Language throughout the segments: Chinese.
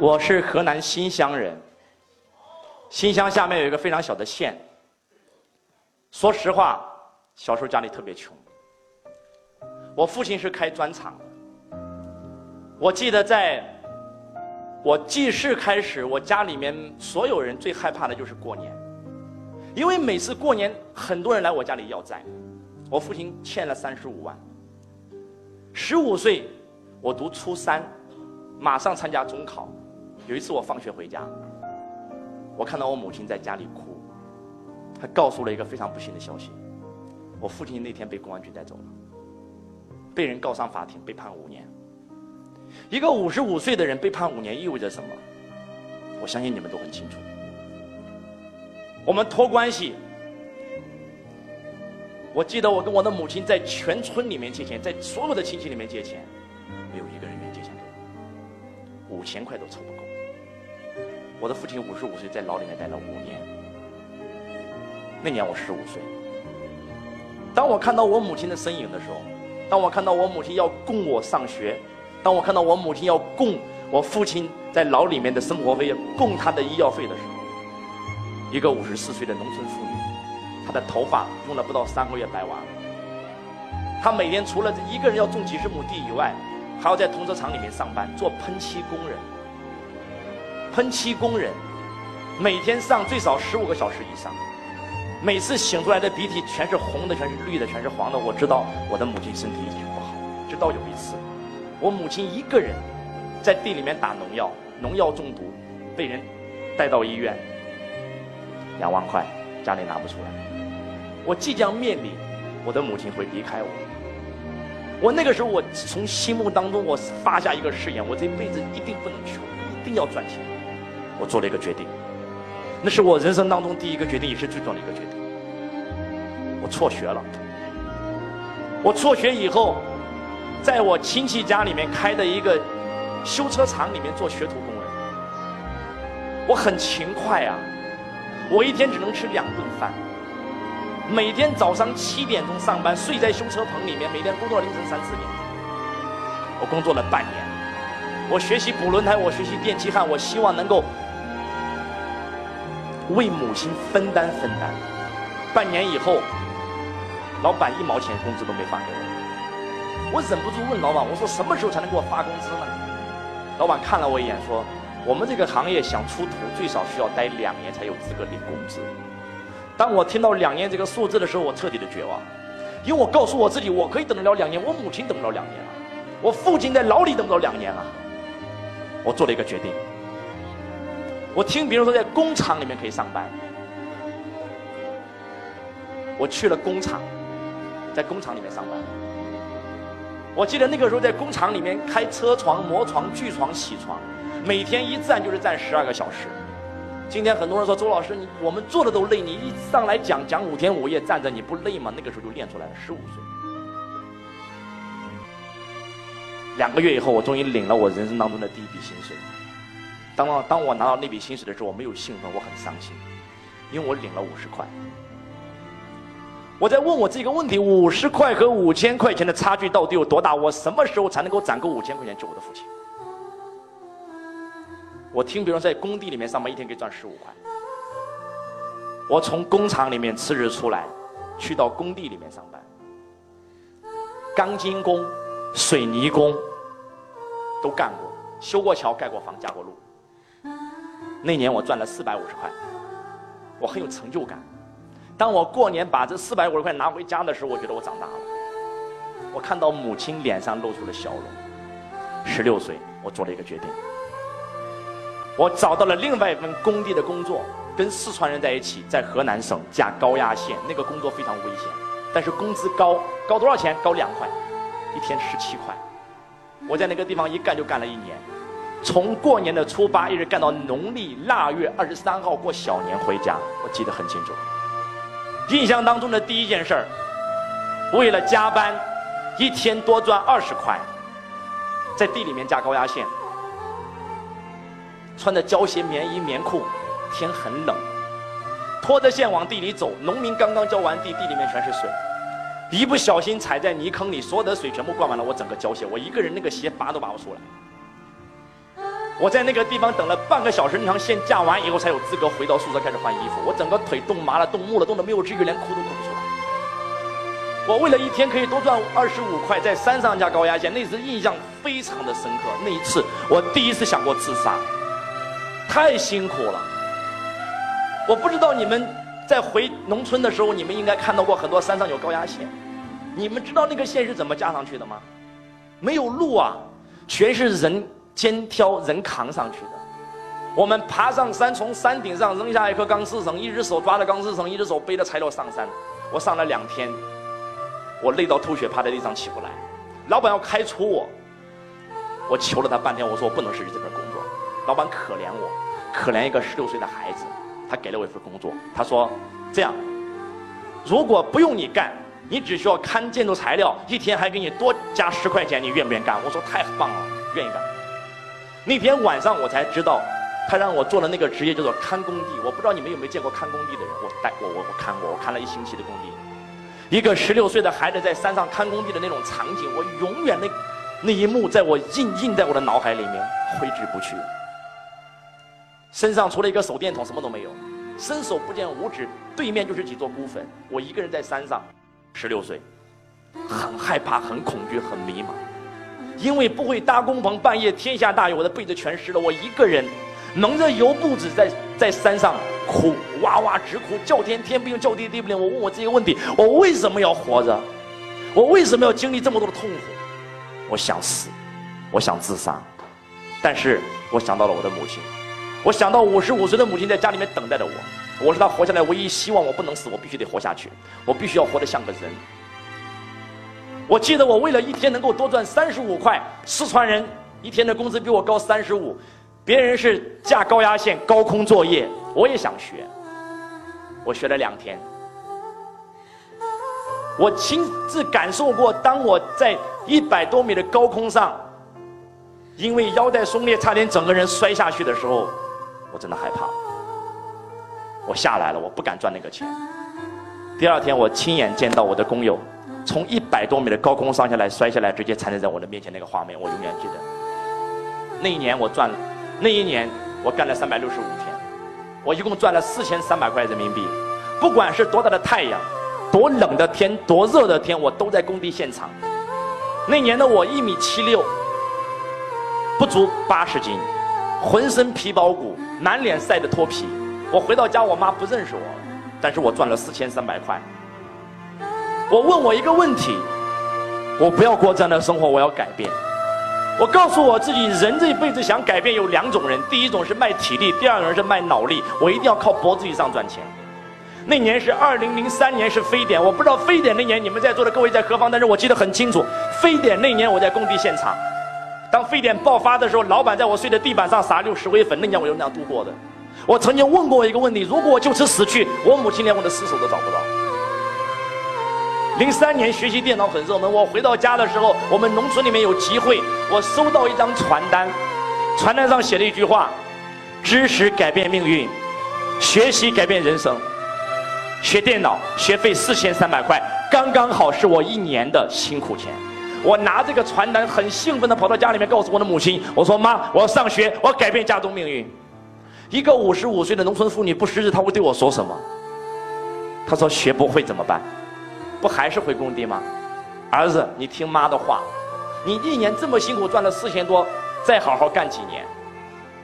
我是河南新乡人，新乡下面有一个非常小的县。说实话，小时候家里特别穷。我父亲是开砖厂的。我记得在我记事开始，我家里面所有人最害怕的就是过年，因为每次过年，很多人来我家里要债。我父亲欠了三十五万。十五岁，我读初三，马上参加中考。有一次我放学回家，我看到我母亲在家里哭，她告诉了一个非常不幸的消息：我父亲那天被公安局带走了，被人告上法庭，被判五年。一个五十五岁的人被判五年意味着什么？我相信你们都很清楚。我们托关系，我记得我跟我的母亲在全村里面借钱，在所有的亲戚里面借钱，没有一个人愿意借钱给我，五千块都凑不够。我的父亲五十五岁，在牢里面待了五年。那年我十五岁。当我看到我母亲的身影的时候，当我看到我母亲要供我上学，当我看到我母亲要供我父亲在牢里面的生活费、供他的医药费的时候，一个五十四岁的农村妇女，她的头发用了不到三个月白完了。她每天除了一个人要种几十亩地以外，还要在童车厂里面上班，做喷漆工人。喷漆工人每天上最少十五个小时以上，每次醒出来的鼻涕全是红的，全是绿的，全是黄的。我知道我的母亲身体已经不好。直到有一次，我母亲一个人在地里面打农药，农药中毒，被人带到医院，两万块家里拿不出来。我即将面临我的母亲会离开我，我那个时候我从心目当中我发下一个誓言：我这辈子一定不能穷，一定要赚钱。我做了一个决定，那是我人生当中第一个决定，也是最重要的一个决定。我辍学了。我辍学以后，在我亲戚家里面开的一个修车厂里面做学徒工人。我很勤快啊，我一天只能吃两顿饭。每天早上七点钟上班，睡在修车棚里面，每天工作凌晨三四点。我工作了半年，我学习补轮胎，我学习电气焊，我希望能够。为母亲分担分担，半年以后，老板一毛钱工资都没发给我，我忍不住问老板：“我说什么时候才能给我发工资呢？”老板看了我一眼说：“我们这个行业想出头，最少需要待两年才有资格领工资。”当我听到两年这个数字的时候，我彻底的绝望，因为我告诉我自己，我可以等得了两年，我母亲等不了两年了，我父亲在牢里等不了两年了。我做了一个决定。我听别人说在工厂里面可以上班，我去了工厂，在工厂里面上班。我记得那个时候在工厂里面开车床、磨床、锯床、铣床，每天一站就是站十二个小时。今天很多人说周老师，你我们做的都累，你一上来讲讲五天五夜站着，你不累吗？那个时候就练出来了，十五岁。两个月以后，我终于领了我人生当中的第一笔薪水。当当我拿到那笔薪水的时候，我没有兴奋，我很伤心，因为我领了五十块。我在问我这个问题：五十块和五千块钱的差距到底有多大？我什么时候才能够攒够五千块钱救我的父亲？我听别人在工地里面上班，一天可以赚十五块。我从工厂里面辞职出来，去到工地里面上班，钢筋工、水泥工都干过，修过桥、盖过房、架过路。那年我赚了四百五十块，我很有成就感。当我过年把这四百五十块拿回家的时候，我觉得我长大了。我看到母亲脸上露出了笑容。十六岁，我做了一个决定，我找到了另外一份工地的工作，跟四川人在一起，在河南省架高压线。那个工作非常危险，但是工资高，高多少钱？高两块，一天十七块。我在那个地方一干就干了一年。从过年的初八一直干到农历腊月二十三号过小年回家，我记得很清楚。印象当中的第一件事儿，为了加班，一天多赚二十块，在地里面架高压线，穿着胶鞋、棉衣、棉裤，天很冷，拖着线往地里走。农民刚刚浇完地，地里面全是水，一不小心踩在泥坑里，所有的水全部灌满了我整个胶鞋，我一个人那个鞋拔都拔不出来。我在那个地方等了半个小时，那条线架完以后，才有资格回到宿舍开始换衣服。我整个腿冻麻了，冻木了，冻得没有知觉，连哭都哭不出来。我为了一天可以多赚二十五块，在山上架高压线，那次印象非常的深刻。那一次，我第一次想过自杀，太辛苦了。我不知道你们在回农村的时候，你们应该看到过很多山上有高压线。你们知道那个线是怎么架上去的吗？没有路啊，全是人肩挑人扛上去的。我们爬上山，从山顶上扔下一颗钢丝绳，一只手抓着钢丝绳，一只手背着材料上山。我上了两天。我累到吐血，趴在地上起不来。老板要开除我，我求了他半天，我说我不能失去这份工作。老板可怜我，可怜一个十六岁的孩子，他给了我一份工作。他说：“这样，如果不用你干，你只需要看建筑材料，一天还给你多加十块钱，你愿不愿意干？”我说：“太棒了，愿意干。”那天晚上我才知道，他让我做的那个职业叫做看工地。我不知道你们有没有见过看工地的人？我带我我我看过，我看了一星期的工地。一个十六岁的孩子在山上看工地的那种场景，我永远那那一幕在我印印在我的脑海里面挥之不去。身上除了一个手电筒，什么都没有，伸手不见五指，对面就是几座孤坟。我一个人在山上，十六岁，很害怕，很恐惧，很迷茫，因为不会搭工棚，半夜天下大雨，我的被子全湿了，我一个人蒙着油布子在在山上。哭，哇哇直哭，叫天天不应，叫地地不灵。我问我自己问题：我为什么要活着？我为什么要经历这么多的痛苦？我想死，我想自杀，但是我想到了我的母亲，我想到五十五岁的母亲在家里面等待着我，我是她活下来唯一希望。我不能死，我必须得活下去，我必须要活得像个人。我记得我为了一天能够多赚三十五块，四川人一天的工资比我高三十五。别人是架高压线、高空作业，我也想学。我学了两天，我亲自感受过，当我在一百多米的高空上，因为腰带松裂，差点整个人摔下去的时候，我真的害怕。我下来了，我不敢赚那个钱。第二天，我亲眼见到我的工友从一百多米的高空上下来，摔下来，直接残留在我的面前那个画面，我永远记得。那一年，我赚了。那一年，我干了三百六十五天，我一共赚了四千三百块人民币。不管是多大的太阳，多冷的天，多热的天，我都在工地现场。那年的我一米七六，不足八十斤，浑身皮包骨，满脸晒得脱皮。我回到家，我妈不认识我，但是我赚了四千三百块。我问我一个问题：我不要过这样的生活，我要改变。我告诉我自己，人这一辈子想改变有两种人，第一种是卖体力，第二种是卖脑力。我一定要靠脖子以上赚钱。那年是二零零三年，是非典，我不知道非典那年你们在座的各位在何方，但是我记得很清楚，非典那年我在工地现场。当非典爆发的时候，老板在我睡的地板上撒六十微粉，那年我就那样度过的。我曾经问过我一个问题：如果我就此死去，我母亲连我的尸首都找不到。零三年学习电脑很热门。我回到家的时候，我们农村里面有集会，我收到一张传单，传单上写了一句话：“知识改变命运，学习改变人生。”学电脑学费四千三百块，刚刚好是我一年的辛苦钱。我拿这个传单很兴奋地跑到家里面，告诉我的母亲：“我说妈，我要上学，我要改变家中命运。”一个五十五岁的农村妇女不识字，她会对我说什么？她说：“学不会怎么办？”不还是回工地吗？儿子，你听妈的话，你一年这么辛苦赚了四千多，再好好干几年，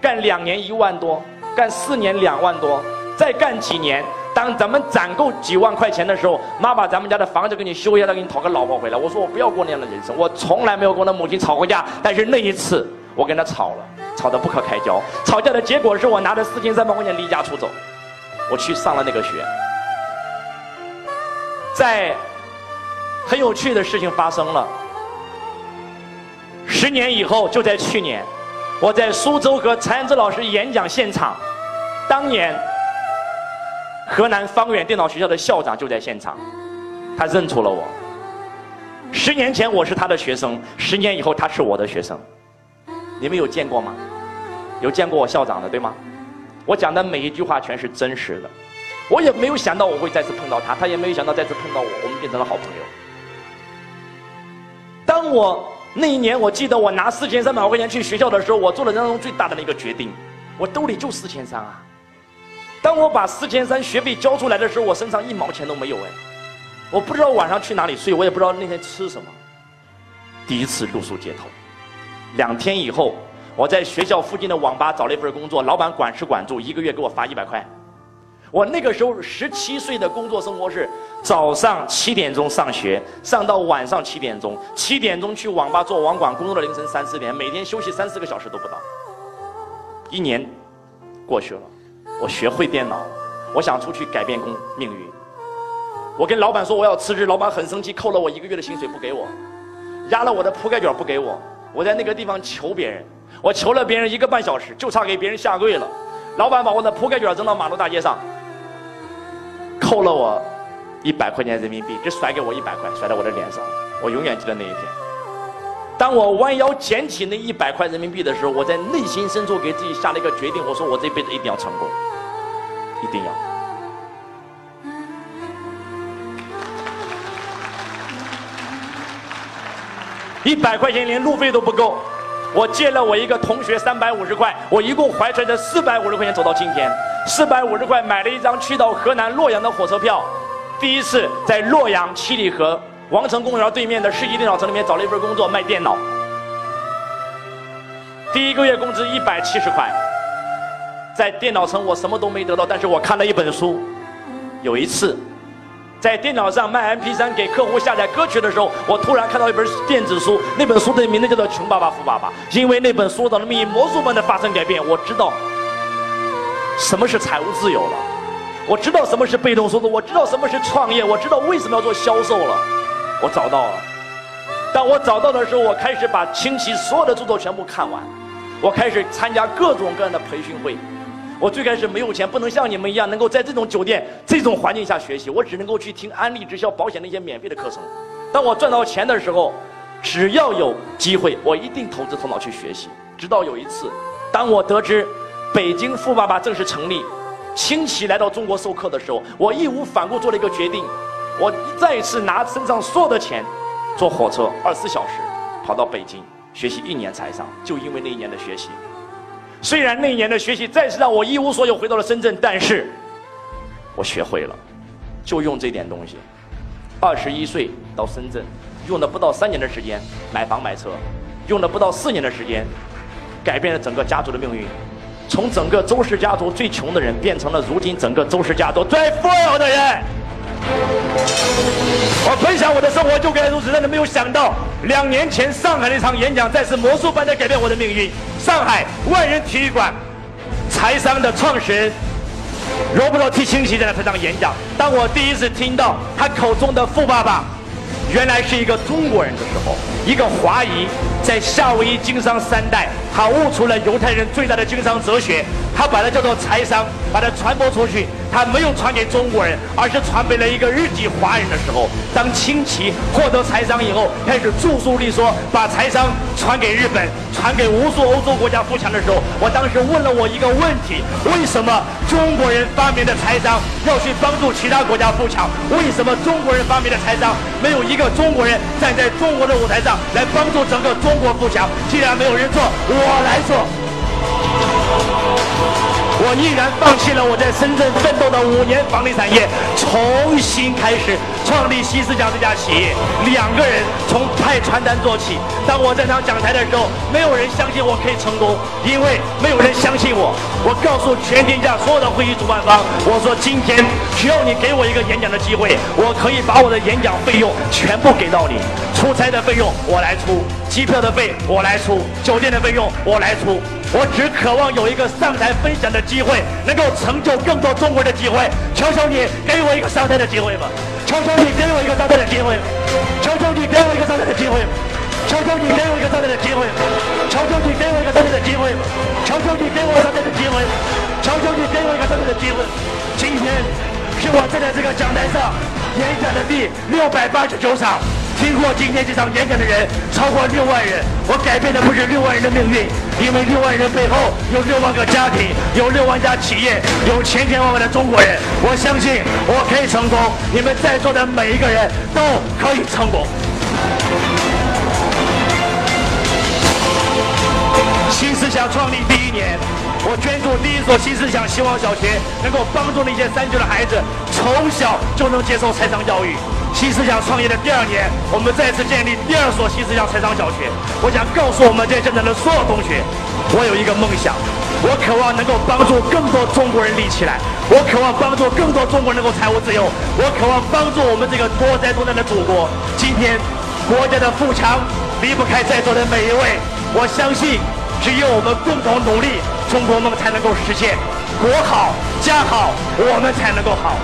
干两年一万多，干四年两万多，再干几年，当咱们攒够几万块钱的时候，妈把咱们家的房子给你修一下再，给你讨个老婆回来。我说我不要过那样的人生，我从来没有跟我的母亲吵过架，但是那一次我跟她吵了，吵得不可开交。吵架的结果是我拿着四千三百块钱离家出走，我去上了那个学。在很有趣的事情发生了。十年以后，就在去年，我在苏州和蔡安之老师演讲现场，当年河南方远电脑学校的校长就在现场，他认出了我。十年前我是他的学生，十年以后他是我的学生。你们有见过吗？有见过我校长的对吗？我讲的每一句话全是真实的。我也没有想到我会再次碰到他，他也没有想到再次碰到我，我们变成了好朋友。当我那一年，我记得我拿四千三百块钱去学校的时候，我做了人生中最大的那个决定。我兜里就四千三啊！当我把四千三学费交出来的时候，我身上一毛钱都没有哎！我不知道晚上去哪里睡，我也不知道那天吃什么。第一次露宿街头。两天以后，我在学校附近的网吧找了一份工作，老板管吃管住，一个月给我发一百块。我那个时候十七岁的工作生活是。早上七点钟上学，上到晚上七点钟，七点钟去网吧做网管，工作到凌晨三四点，每天休息三四个小时都不到。一年过去了，我学会电脑，我想出去改变工命运。我跟老板说我要辞职，老板很生气，扣了我一个月的薪水不给我，压了我的铺盖卷不给我。我在那个地方求别人，我求了别人一个半小时，就差给别人下跪了。老板把我的铺盖卷扔到马路大街上，扣了我。一百块钱人民币，只甩给我一百块，甩在我的脸上。我永远记得那一天。当我弯腰捡起那一百块人民币的时候，我在内心深处给自己下了一个决定：我说我这辈子一定要成功，一定要。一百块钱连路费都不够，我借了我一个同学三百五十块，我一共怀揣着四百五十块钱走到今天。四百五十块买了一张去到河南洛阳的火车票。第一次在洛阳七里河王城公园对面的世纪电脑城里面找了一份工作卖电脑，第一个月工资一百七十块。在电脑城我什么都没得到，但是我看了一本书。有一次，在电脑上卖 MP3 给客户下载歌曲的时候，我突然看到一本电子书，那本书的名字叫做《穷爸爸富爸爸》，因为那本书的命运魔术般的发生改变，我知道什么是财务自由了。我知道什么是被动收入，我知道什么是创业，我知道为什么要做销售了。我找到了。当我找到的时候，我开始把清奇所有的著作全部看完。我开始参加各种各样的培训会。我最开始没有钱，不能像你们一样能够在这种酒店、这种环境下学习。我只能够去听安利、直销、保险那些免费的课程。当我赚到钱的时候，只要有机会，我一定投资头脑去学习。直到有一次，当我得知北京富爸爸正式成立。亲戚来到中国授课的时候，我义无反顾做了一个决定，我再次拿身上所有的钱，坐火车二十四小时跑到北京学习一年财商，就因为那一年的学习。虽然那一年的学习再次让我一无所有回到了深圳，但是我学会了，就用这点东西。二十一岁到深圳，用了不到三年的时间买房买车，用了不到四年的时间，改变了整个家族的命运。从整个周氏家族最穷的人，变成了如今整个周氏家族最富有的人。我分享我的生活就该如此，但是没有想到，两年前上海的一场演讲，再次魔术般的改变我的命运。上海万人体育馆，财商的创始人罗伯特 T 清崎在那台上演讲。当我第一次听到他口中的富爸爸。原来是一个中国人的时候，一个华裔在夏威夷经商三代，他悟出了犹太人最大的经商哲学，他把它叫做财商，把它传播出去。他没有传给中国人，而是传给了一个日籍华人的时候，当清奇获得财商以后，开始著书立说，把财商传给日本，传给无数欧洲国家富强的时候，我当时问了我一个问题：为什么中国人发明的财商要去帮助其他国家富强？为什么中国人发明的财商没有一个中国人站在中国的舞台上来帮助整个中国富强？既然没有人做，我来做。我毅然放弃了我在深圳奋斗的五年房地产业，重新开始创立西思讲这家企业。两个人从派传单做起。当我站上讲台的时候，没有人相信我可以成功，因为没有人相信我。我告诉全天下所有的会议主办方，我说今天只要你给我一个演讲的机会，我可以把我的演讲费用全部给到你，出差的费用我来出，机票的费我来出，酒店的费用我来出。我只渴望有一个上台分享的机会，能够成就更多中国人的机会。求求你给我一个上台的机会吧！求求你给我一个上台的机会！求求你给我一个上台的机会！求求你给我一个上台的机会！求求你给我一个上台的机会！求求你给我上台的机会！求求你给我一个上台的机会！今天是我站在这个讲台上演讲的第六百八十九场。听过今天这场演讲的人超过六万人，我改变的不是六万人的命运，因为六万人背后有六万个家庭，有六万家企业，有千千万万的中国人。我相信我可以成功，你们在座的每一个人都可以成功。新思想创立第一年，我捐助第一所新思想希望小学，能够帮助那些三缺的孩子从小就能接受财商教育。新思想创业的第二年，我们再次建立第二所新思想财商小学。我想告诉我们在现场的所有同学，我有一个梦想，我渴望能够帮助更多中国人立起来，我渴望帮助更多中国人能够财务自由，我渴望帮助我们这个多灾多难的祖国。今天，国家的富强离不开在座的每一位。我相信，只有我们共同努力，中国梦才能够实现。国好家好，我们才能够好。